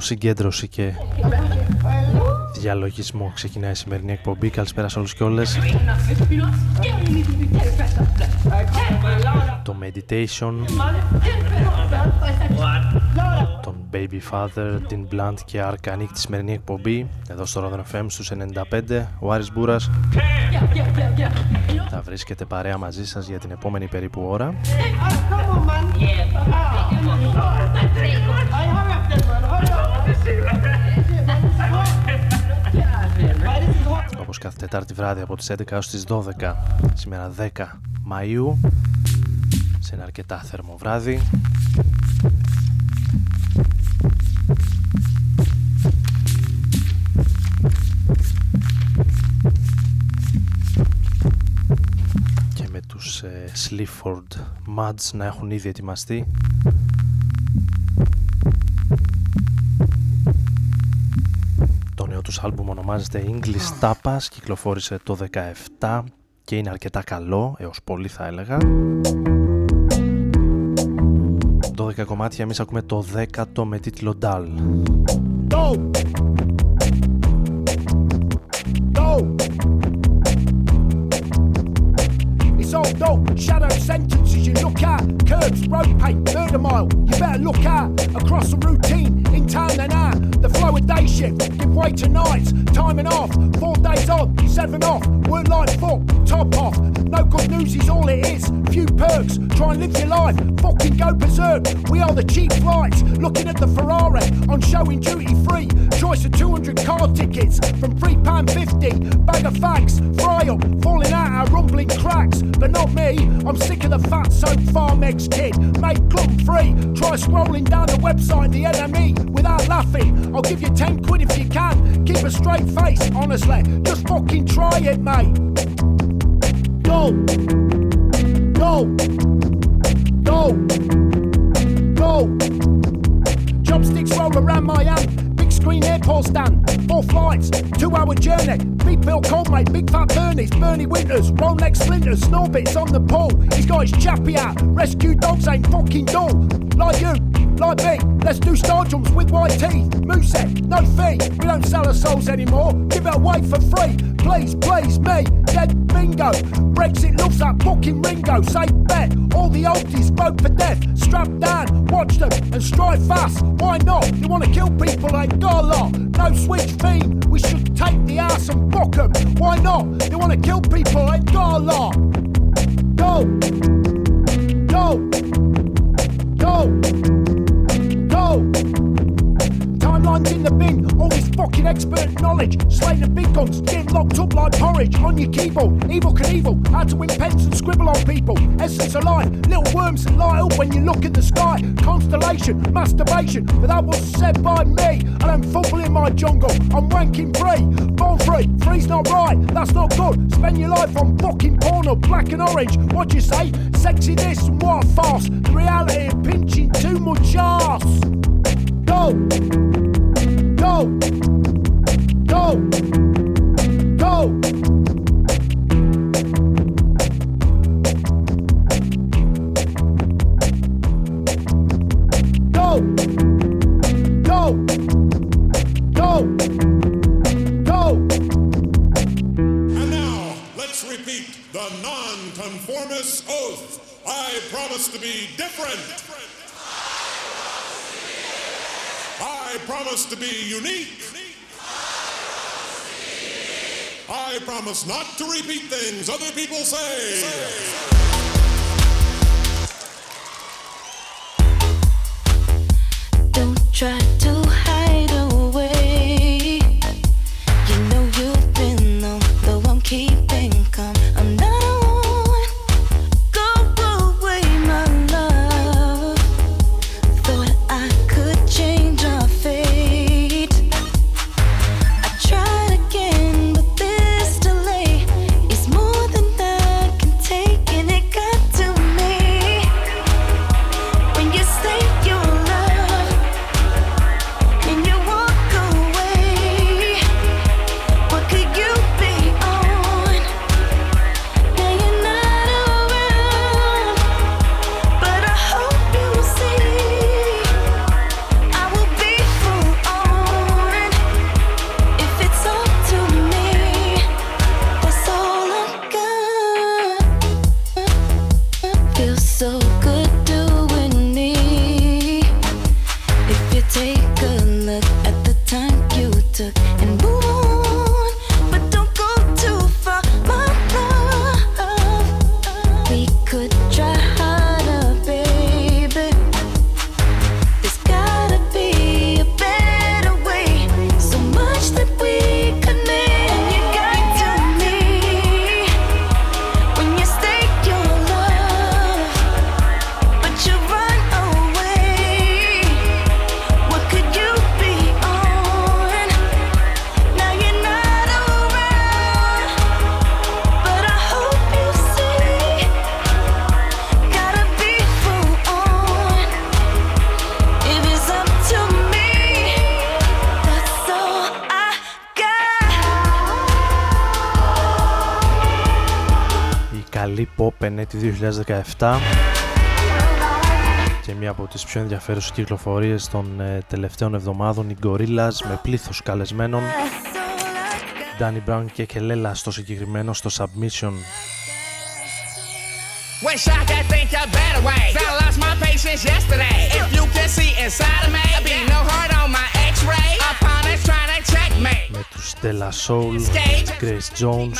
Συγκέντρωση και διαλογισμό ξεκινάει η σημερινή εκπομπή. Καλησπέρα σε όλους και όλες. Το Meditation, τον Baby Father, την Blunt και Ark ανοίγει τη σημερινή εκπομπή εδώ στο Rodon FM στους 95. Ο Άρης Μπούρας θα βρίσκεται παρέα μαζί σας για την επόμενη περίπου ώρα. Τετάρτη βράδυ από τις 11 έως τις 12 σήμερα 10 Μαΐου. Σε ένα αρκετά θερμό βράδυ. Και με τους ε, Sleaford Muds να έχουν ήδη ετοιμαστεί Το νέο τους άλμπουμ ονομάζεται English Tapas, κυκλοφόρησε το 17 και είναι αρκετά καλό, έως πολύ θα έλεγα. 12 κομμάτια, εμείς ακούμε το 10ο με τίτλο Dull. It's all dope. Shadow sentences you look at. Curbs, road paint, murder mile. You better look at. Across the routine, in town and out. The flow of day shift, give way to nights. Time and off, four days on, seven off. Work like fuck, top off. No good news is all it is. Few perks, try and live your life. Fucking go berserk. We are the cheap flights. Looking at the Ferrari on show in duty free. Choice of 200 car tickets from £3.50. Bag of fags, fry up, falling out our rumbling cracks but not me. I'm sick of the fat soap farm eggs kid. Make gluten free. Try scrolling down the website, the NME, without laughing. I'll give you 10 quid if you can. Keep a straight face, honestly. Just fucking try it, mate. Go. Go. Go. Go. Chopsticks roll around my hand. Big screen airport stand. Four flights, two hour journey. Big Bill Coldmate, Big Fat Bernie's, Bernie Winters, Rolex Splinters, Snorbits on the pole. He's got his chappy out. Rescue dogs ain't fucking dull. Like you, like me. Let's do star jumps with white teeth. Moosehead, no fee. We don't sell our souls anymore. Give it away for free. Please, please, me. Dead bingo. Brexit loves that fucking Ringo. Say bet. All the oldies vote for death. Strap down, watch them, and strive fast. Why not? You wanna kill people, ain't got a lot. No switch theme. We should take the ass and fuck them. Why not? They wanna kill people, ain't got a lot. Go! Go! Go! Go! Timelines in the bin, all this fucking expert knowledge. Slaying the big guns, getting locked up like porridge on your keyboard. Evil can evil, how to win pens and scribble on people. Essence of life, little worms that light up when you look at the sky. Constellation, masturbation, but that was said by me. And I'm football in my jungle, I'm wanking free. Born free, free's not right, that's not good. Spend your life on fucking porn or black and orange. What you say? Sexy this and what a farce. The reality of pinching too much ass. Go! Go! Go! Go! Go! Go! Go! And now, let's repeat the nonconformist oath. I promise to be different. I promise to be unique. I promise not to repeat things other people say. Don't try to έτη 2007 και μια από τις πιο ενδιαφέρουσες κυκλοφορίες των ε, τελευταίων εβδομάδων η Gorillas με πλήθος καλεσμένων, Danny Brown και η Κελέλα στο συγκεκριμένο στο Submission. Με τους Τέλας Ούλο, Grace Jones.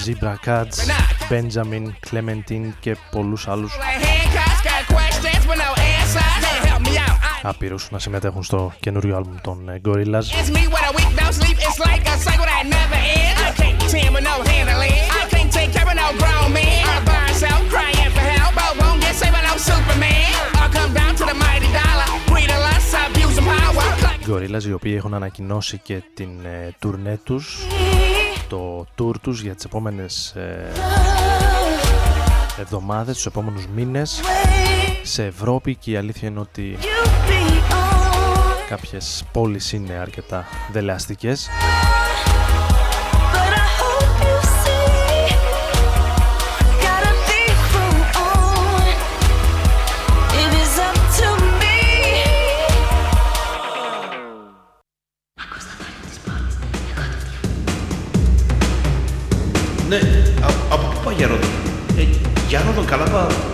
Τζίπρα Κάτ, Μπεντζαμιν, Κλεμεντίν και πολλούς άλλους. Απειλούν να συμμετέχουν στο καινούριο άλμπουμ των ε, Γκorilla. Οι οι οποίοι έχουν ανακοινώσει και την ε, τουρνέ τους το tour τους για τις επόμενες ε, εβδομάδες, τους επόμενους μήνες σε Ευρώπη και η αλήθεια είναι ότι κάποιες πόλεις είναι αρκετά δελεαστικές. Α- από πού πάει για Ρόδον. Ε, για Ρόδον καλά πάω. Πάλι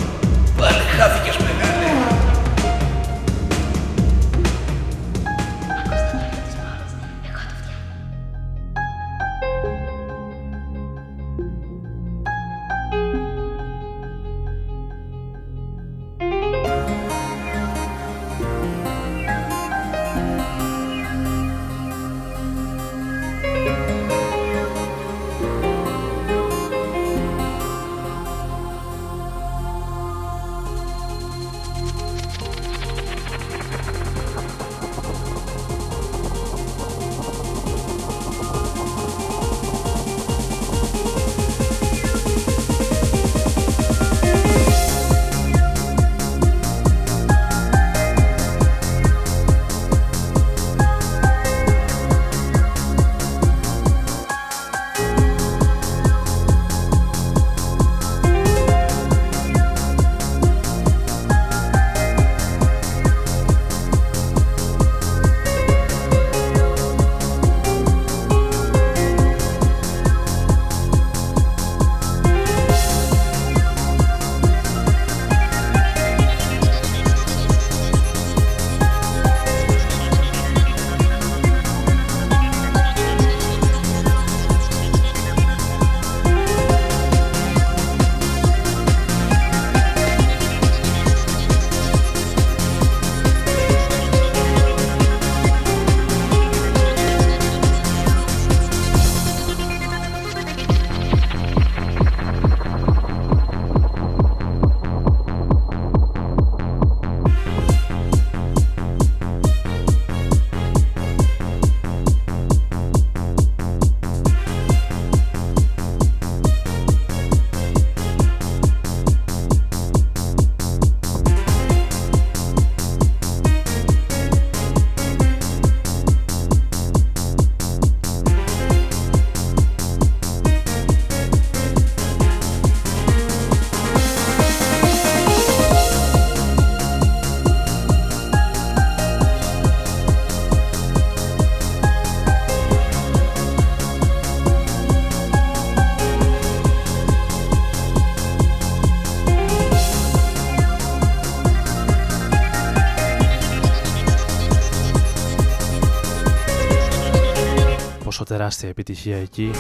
τεράστια επιτυχία εκεί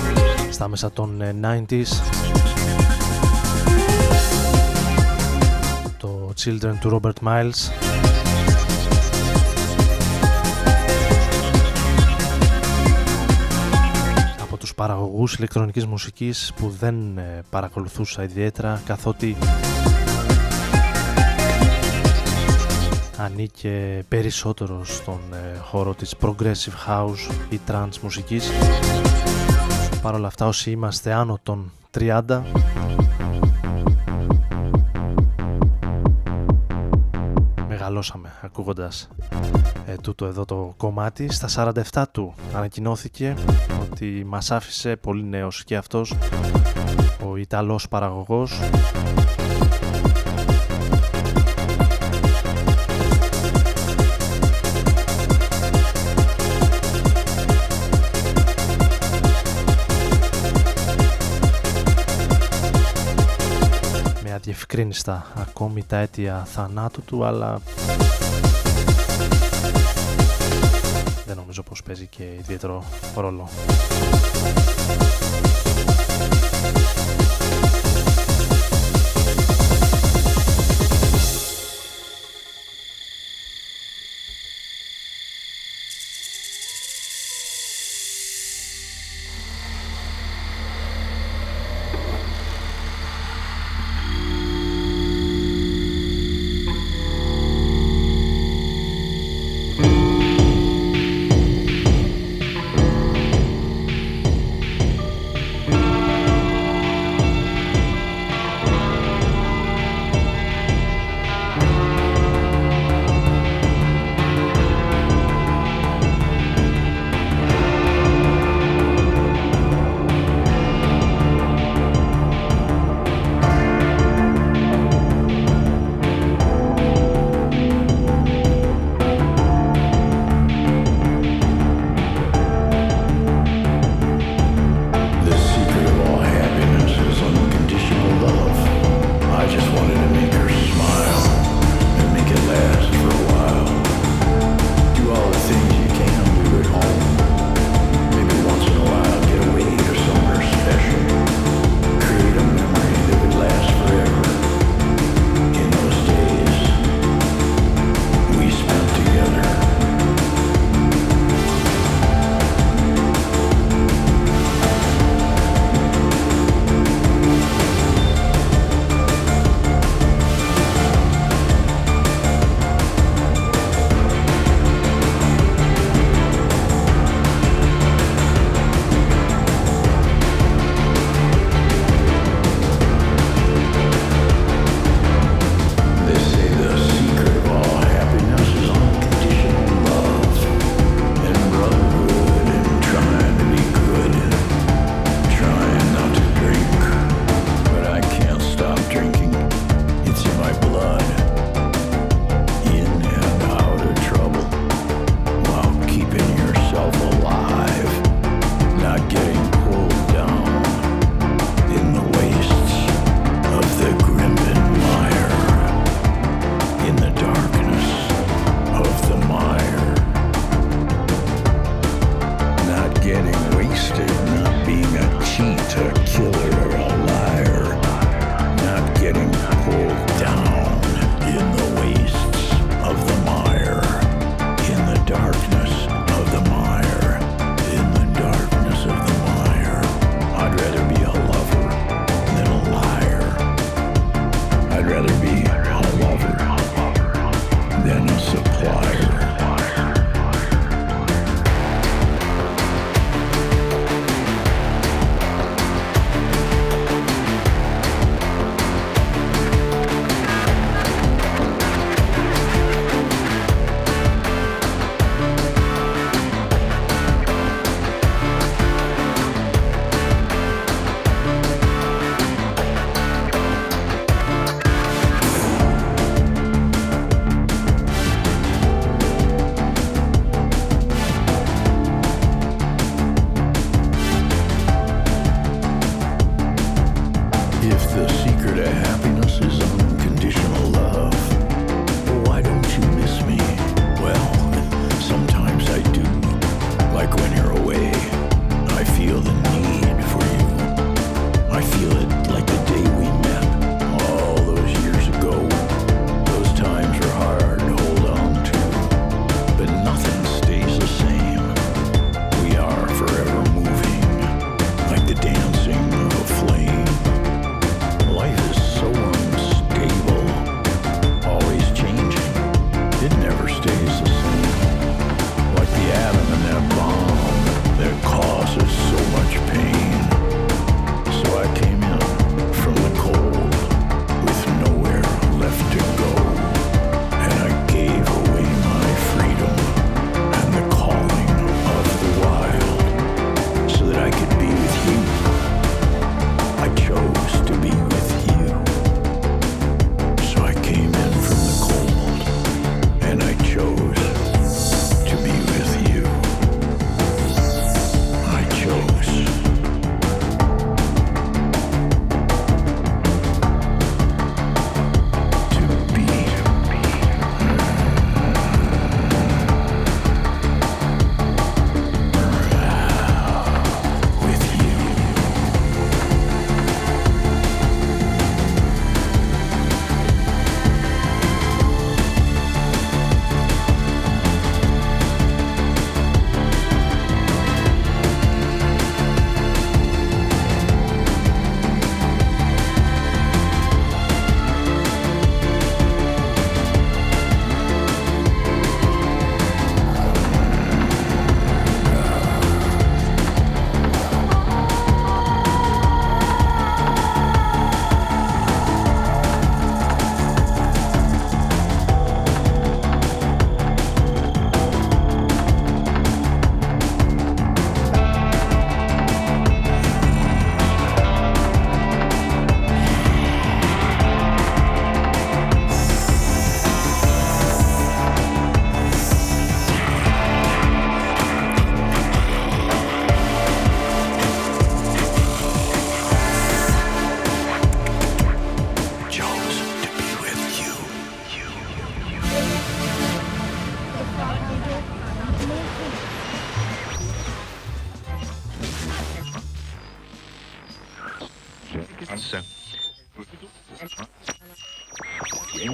στα μέσα των ε, 90s το Children του Robert Miles. Από τους παραγωγούς ηλεκτρονικής μουσικής που δεν ε, παρακολουθούσα ιδιαίτερα καθότι ανήκε περισσότερο στον ε, χώρο της progressive house ή trance μουσικής. Παρ' όλα αυτά όσοι είμαστε άνω των 30 σκαλώσαμε ακούγοντας ε, τούτο εδώ το κομμάτι. Στα 47 του ανακοινώθηκε ότι μας άφησε πολύ νέος και αυτός ο Ιταλός παραγωγός αδιευκρίνιστα ακόμη τα αίτια θανάτου του, αλλά δεν νομίζω πως παίζει και ιδιαίτερο ρόλο.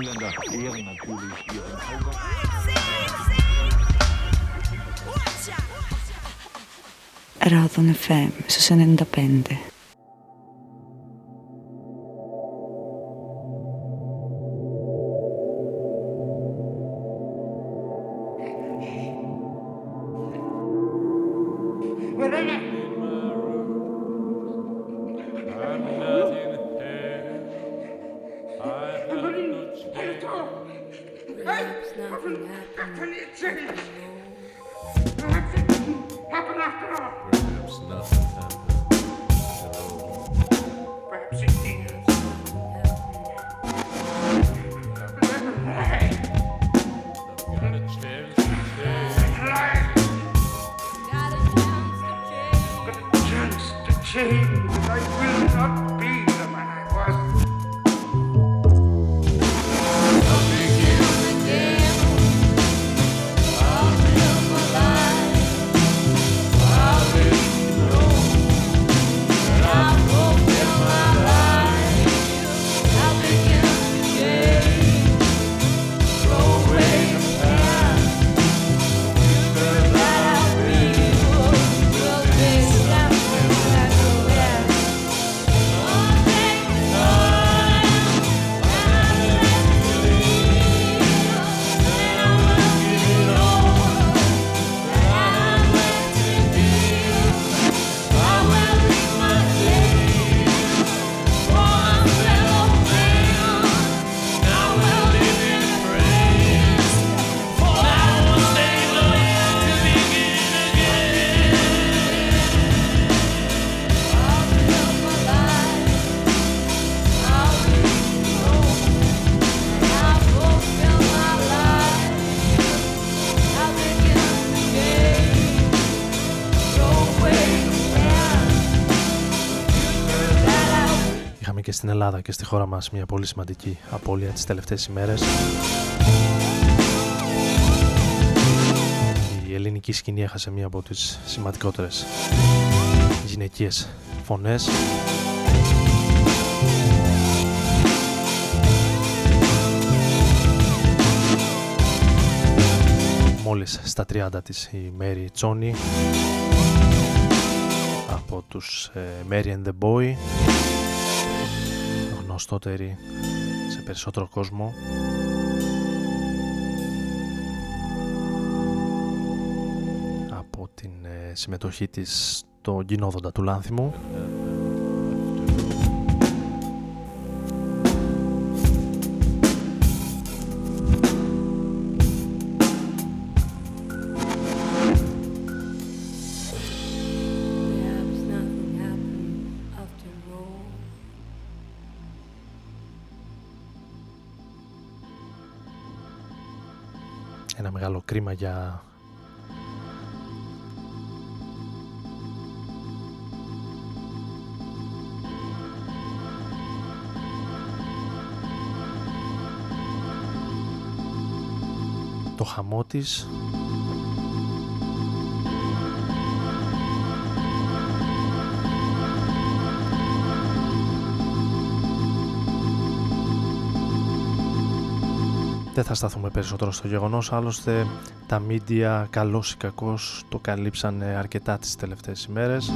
Engländer ehren natürlich ihren Heimat. Radon FM, Susanne Independent. Στην Ελλάδα και στη χώρα μας μια πολύ σημαντική απώλεια τις τελευταίες ημέρες. Η ελληνική σκηνή έχασε μία από τις σημαντικότερες γυναικείες φωνές. Μόλις στα 30 της η Mary Τσόνι από τους ε, Mary and the Boy γνωστότερη σε περισσότερο κόσμο. Από την ε, συμμετοχή της στο κοινόδοντα του Λάνθιμου μεγάλο κρίμα για το χαμό της Δεν θα σταθούμε περισσότερο στο γεγονός, άλλωστε τα μίντια καλώς ή κακώς το καλύψανε αρκετά τις τελευταίες ημέρες.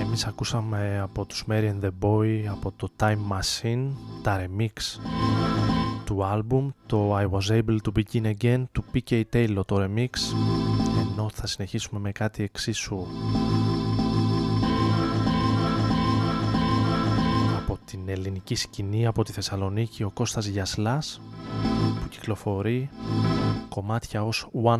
Εμείς ακούσαμε από τους Mary and the Boy, από το Time Machine, τα remix του album, το I Was Able to Begin Again του PK Taylor το remix, ενώ θα συνεχίσουμε με κάτι εξίσου την ελληνική σκηνή από τη Θεσσαλονίκη ο Κώστας Γιασλάς που κυκλοφορεί κομμάτια ως 1.2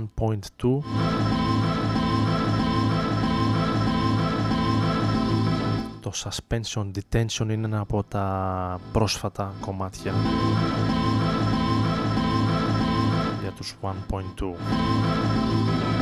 Το Suspension Detention είναι ένα από τα πρόσφατα κομμάτια για τους 1.2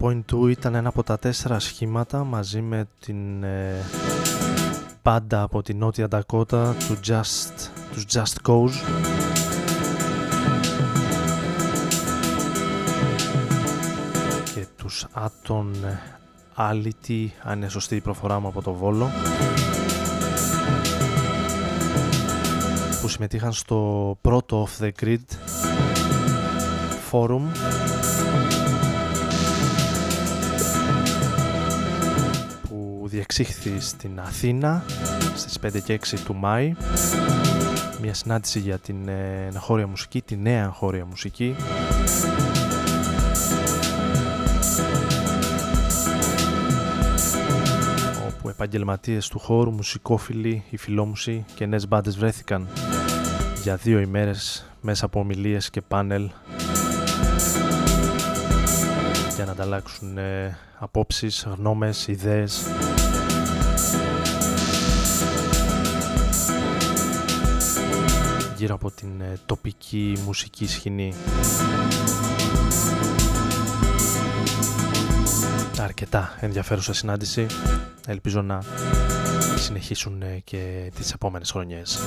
1.2 ήταν ένα από τα τέσσερα σχήματα μαζί με την ε, μπάντα από την Νότια Ντακότα του Just, τους Just Cause. Και τους Aton Ality αν είναι σωστή η προφορά μου από το Βόλο. Που συμμετείχαν στο πρώτο Off The Grid Forum διεξήχθη στην Αθήνα στις 5 και 6 του Μάη. Μια συνάντηση για την ε, εγχώρια μουσική, τη νέα εγχώρια μουσική. Όπου επαγγελματίες του χώρου, μουσικόφιλοι, οι φιλόμουσοι και νέες μπάντες βρέθηκαν για δύο ημέρες μέσα από ομιλίες και πάνελ για να ανταλλάξουν ε, απόψεις, γνώμες, ιδέες γύρω από την ε, τοπική μουσική σκηνή. Αρκετά ενδιαφέρουσα συνάντηση. Ελπίζω να συνεχίσουν ε, και τις επόμενες χρονιές.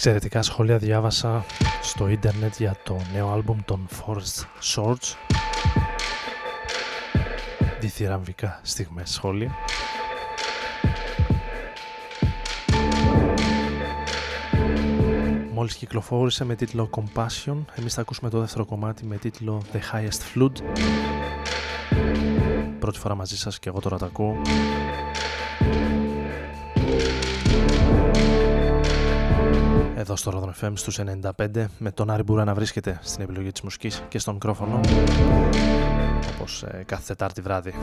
Εξαιρετικά σχόλια διάβασα στο ίντερνετ για το νέο άλμπουμ των Forest Swords. Διθυραμβικά στιγμές σχόλια. Μόλις κυκλοφόρησε με τίτλο Compassion, εμείς θα ακούσουμε το δεύτερο κομμάτι με τίτλο The Highest Flood. Πρώτη φορά μαζί σας και εγώ τώρα τα ακούω. εδώ στο Rodon FM στους 95 με τον Άρη Μπουρά να βρίσκεται στην επιλογή της μουσικής και στο μικρόφωνο όπως ε, κάθε Τετάρτη βράδυ.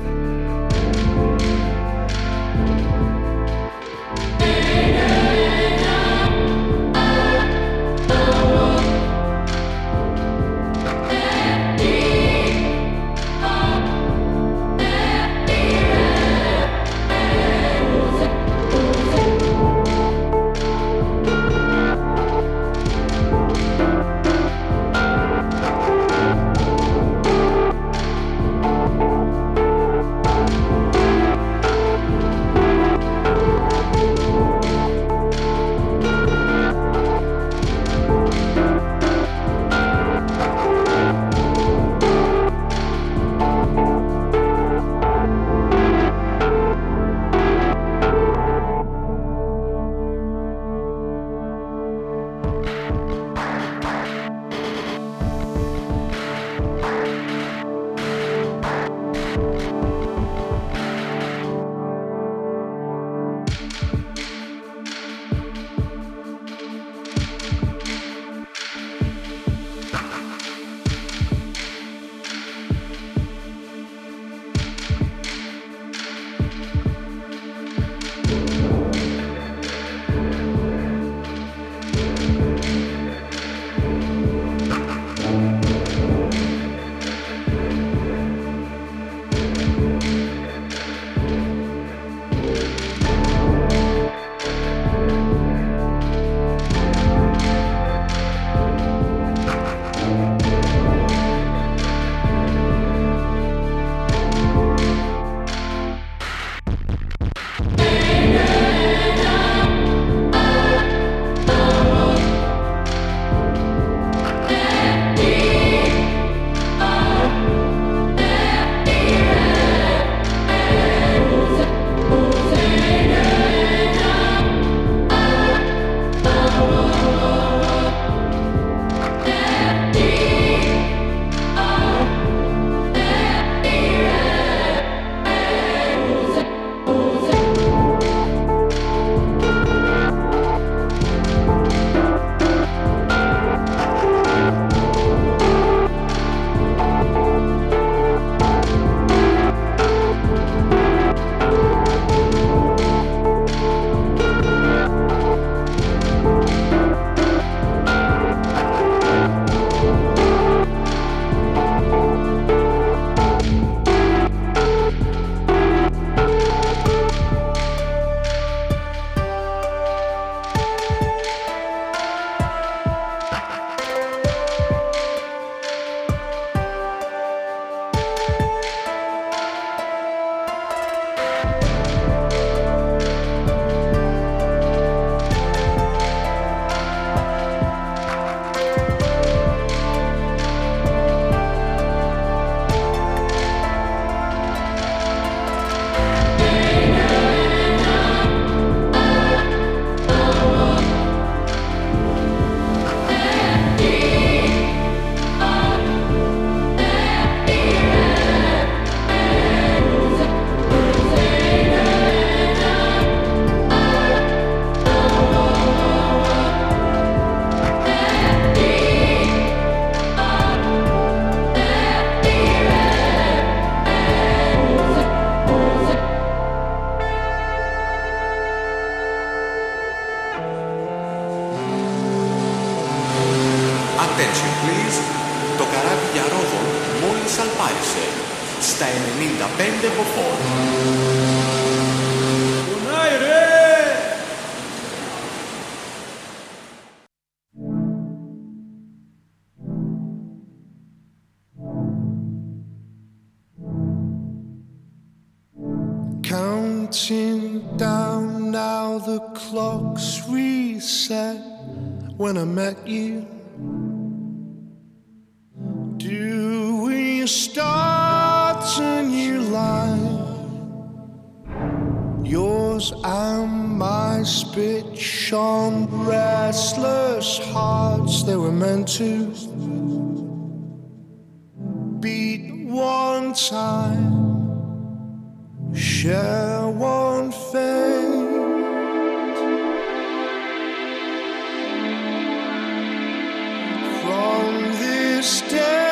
Counting down now, the clock's reset when I met you. Do we start And my spit shone restless hearts they were meant to beat one time share one fate. From this day,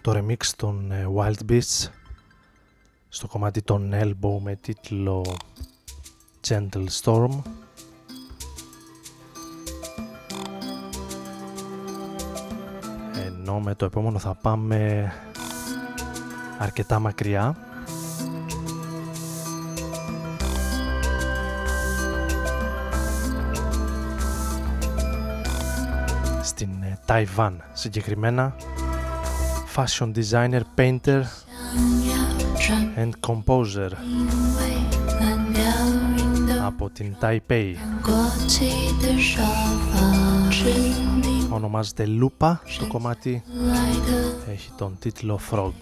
το remix των ε, Wild Beasts στο κομμάτι των Elbow με τίτλο Gentle Storm. Ενώ με το επόμενο θα πάμε αρκετά μακριά. Στην ε, Ταϊβάν συγκεκριμένα fashion designer, painter and composer από την Taipei. Ονομάζεται Lupa, το κομμάτι έχει τον τίτλο Frog.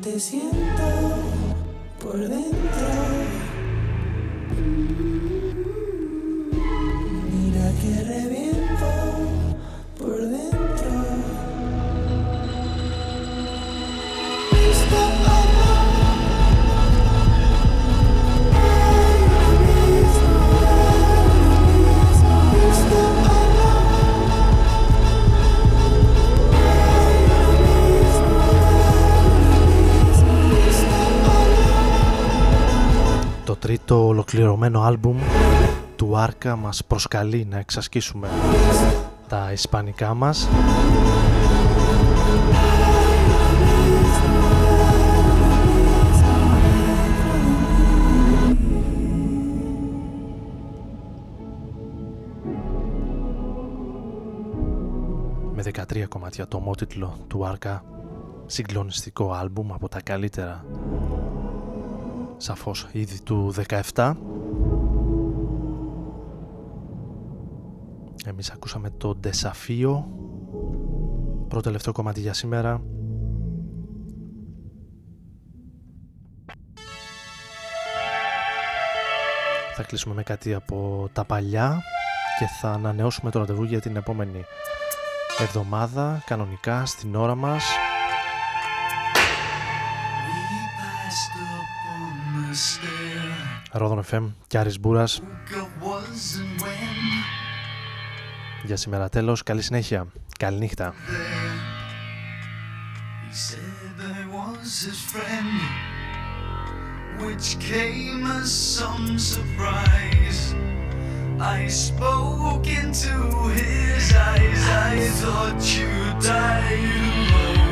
Que siento por dentro. Ολοκληρωμένο άλμπουμ του Άρκα μας προσκαλεί να εξασκήσουμε τα ισπανικά μας. Με 13 κομμάτια το ομότιτλο του Άρκα συγκλονιστικό άλμπουμ από τα καλύτερα σαφώς ήδη του 17 εμείς ακούσαμε το Ντεσαφίο πρώτο τελευταίο κομμάτι για σήμερα. Θα κλείσουμε με κάτι από τα παλιά και θα ανανεώσουμε το ραντεβού για την επόμενη εβδομάδα κανονικά στην ώρα μας Ρόδον FM και Άρης Μπούρας Για σήμερα τέλος, καλή συνέχεια, καλή νύχτα Which came as some surprise. I spoke into his eyes. I thought you died alone